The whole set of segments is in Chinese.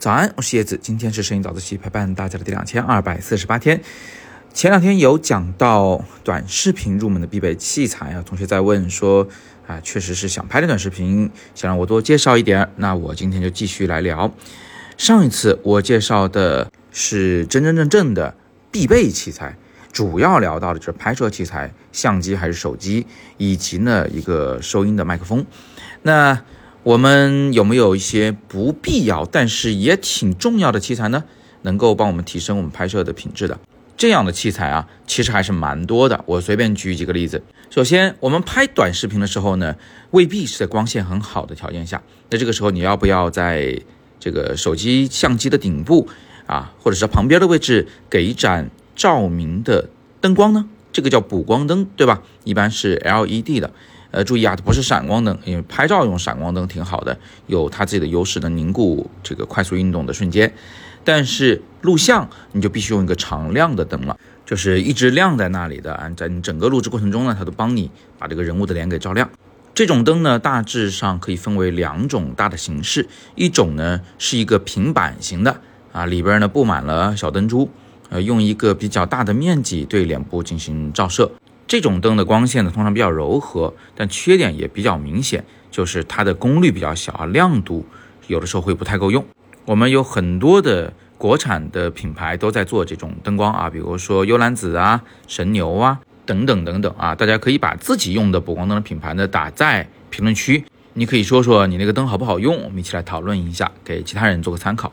早安，我是叶子，今天是摄影早自习陪伴大家的第两千二百四十八天。前两天有讲到短视频入门的必备器材啊，同学在问说啊，确实是想拍点短视频，想让我多介绍一点，那我今天就继续来聊。上一次我介绍的是真真正正的必备器材，主要聊到的就是拍摄器材，相机还是手机，以及呢一个收音的麦克风。那我们有没有一些不必要但是也挺重要的器材呢？能够帮我们提升我们拍摄的品质的这样的器材啊，其实还是蛮多的。我随便举几个例子。首先，我们拍短视频的时候呢，未必是在光线很好的条件下。那这个时候，你要不要在这个手机相机的顶部啊，或者是旁边的位置给一盏照明的灯光呢？这个叫补光灯，对吧？一般是 LED 的。呃，注意啊，它不是闪光灯，因为拍照用闪光灯挺好的，有它自己的优势，能凝固这个快速运动的瞬间。但是录像你就必须用一个常亮的灯了，就是一直亮在那里的啊，在你整个录制过程中呢，它都帮你把这个人物的脸给照亮。这种灯呢，大致上可以分为两种大的形式，一种呢是一个平板型的啊，里边呢布满了小灯珠，呃，用一个比较大的面积对脸部进行照射。这种灯的光线呢，通常比较柔和，但缺点也比较明显，就是它的功率比较小啊，亮度有的时候会不太够用。我们有很多的国产的品牌都在做这种灯光啊，比如说幽兰紫啊、神牛啊等等等等啊，大家可以把自己用的补光灯的品牌呢打在评论区，你可以说说你那个灯好不好用，我们一起来讨论一下，给其他人做个参考。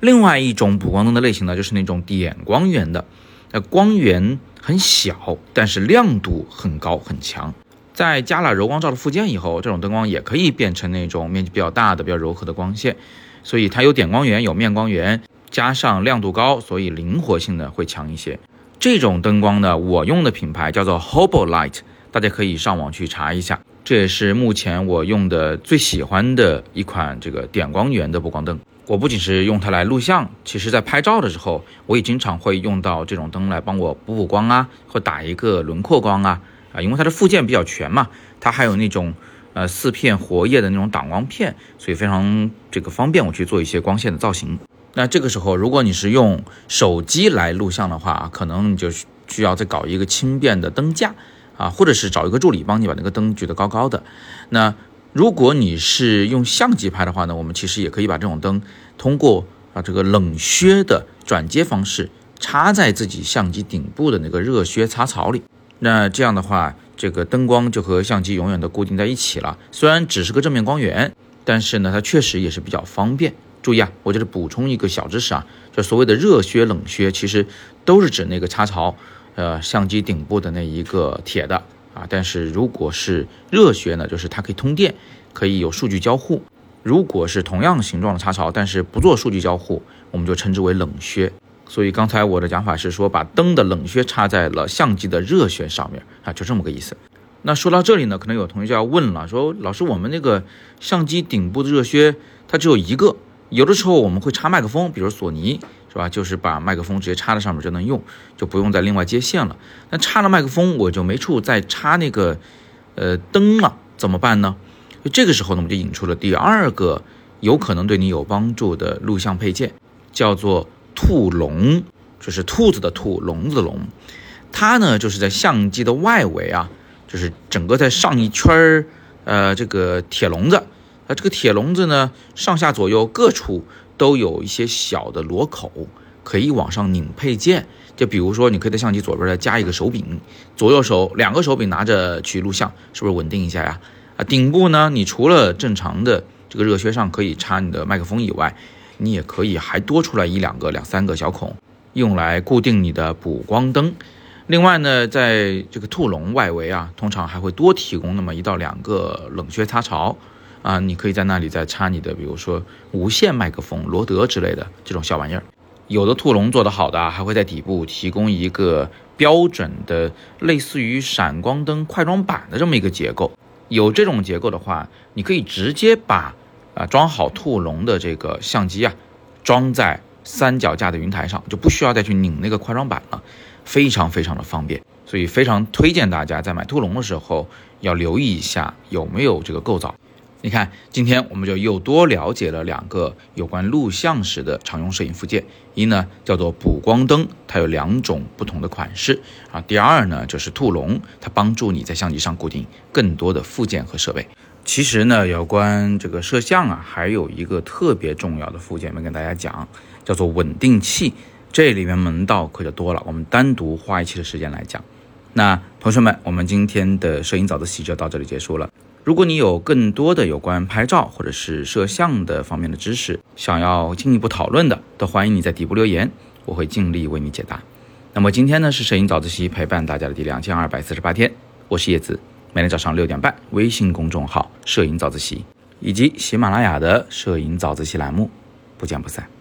另外一种补光灯的类型呢，就是那种点光源的，那光源。很小，但是亮度很高很强。在加了柔光罩的附件以后，这种灯光也可以变成那种面积比较大的、比较柔和的光线。所以它有点光源，有面光源，加上亮度高，所以灵活性呢会强一些。这种灯光呢，我用的品牌叫做 Hobo Light，大家可以上网去查一下。这也是目前我用的最喜欢的一款这个点光源的补光灯。我不仅是用它来录像，其实在拍照的时候，我也经常会用到这种灯来帮我补补光啊，或打一个轮廓光啊啊，因为它的附件比较全嘛，它还有那种呃四片活页的那种挡光片，所以非常这个方便我去做一些光线的造型。那这个时候，如果你是用手机来录像的话，可能你就需要再搞一个轻便的灯架啊，或者是找一个助理帮你把那个灯举得高高的。那如果你是用相机拍的话呢，我们其实也可以把这种灯通过啊这个冷靴的转接方式插在自己相机顶部的那个热靴插槽里。那这样的话，这个灯光就和相机永远都固定在一起了。虽然只是个正面光源，但是呢，它确实也是比较方便。注意啊，我这里补充一个小知识啊，就所谓的热靴、冷靴，其实都是指那个插槽，呃，相机顶部的那一个铁的。啊，但是如果是热靴呢，就是它可以通电，可以有数据交互。如果是同样形状的插槽，但是不做数据交互，我们就称之为冷靴。所以刚才我的讲法是说，把灯的冷靴插在了相机的热靴上面啊，就这么个意思。那说到这里呢，可能有同学就要问了，说老师，我们那个相机顶部的热靴它只有一个，有的时候我们会插麦克风，比如索尼。是吧？就是把麦克风直接插在上面就能用，就不用再另外接线了。那插了麦克风，我就没处再插那个呃灯了，怎么办呢？就这个时候呢，我们就引出了第二个有可能对你有帮助的录像配件，叫做兔笼，就是兔子的兔，笼子的笼。它呢，就是在相机的外围啊，就是整个在上一圈儿呃这个铁笼子。啊这个铁笼子呢，上下左右各处。都有一些小的螺口，可以往上拧配件。就比如说，你可以在相机左边再加一个手柄，左右手两个手柄拿着去录像，是不是稳定一下呀？啊，顶部呢，你除了正常的这个热靴上可以插你的麦克风以外，你也可以还多出来一两个、两三个小孔，用来固定你的补光灯。另外呢，在这个兔笼外围啊，通常还会多提供那么一到两个冷靴插槽。啊，你可以在那里再插你的，比如说无线麦克风、罗德之类的这种小玩意儿。有的兔笼做得好的，还会在底部提供一个标准的类似于闪光灯快装板的这么一个结构。有这种结构的话，你可以直接把啊装好兔笼的这个相机啊装在三脚架的云台上，就不需要再去拧那个快装板了，非常非常的方便。所以非常推荐大家在买兔笼的时候要留意一下有没有这个构造。你看，今天我们就又多了解了两个有关录像时的常用摄影附件。一呢叫做补光灯，它有两种不同的款式啊。第二呢就是兔笼，它帮助你在相机上固定更多的附件和设备。其实呢，有关这个摄像啊，还有一个特别重要的附件没跟大家讲，叫做稳定器。这里面门道可就多了，我们单独花一期的时间来讲。那同学们，我们今天的摄影早自习就到这里结束了。如果你有更多的有关拍照或者是摄像的方面的知识，想要进一步讨论的，都欢迎你在底部留言，我会尽力为你解答。那么今天呢是摄影早自习陪伴大家的第两千二百四十八天，我是叶子，每天早上六点半，微信公众号“摄影早自习”以及喜马拉雅的“摄影早自习”栏目，不见不散。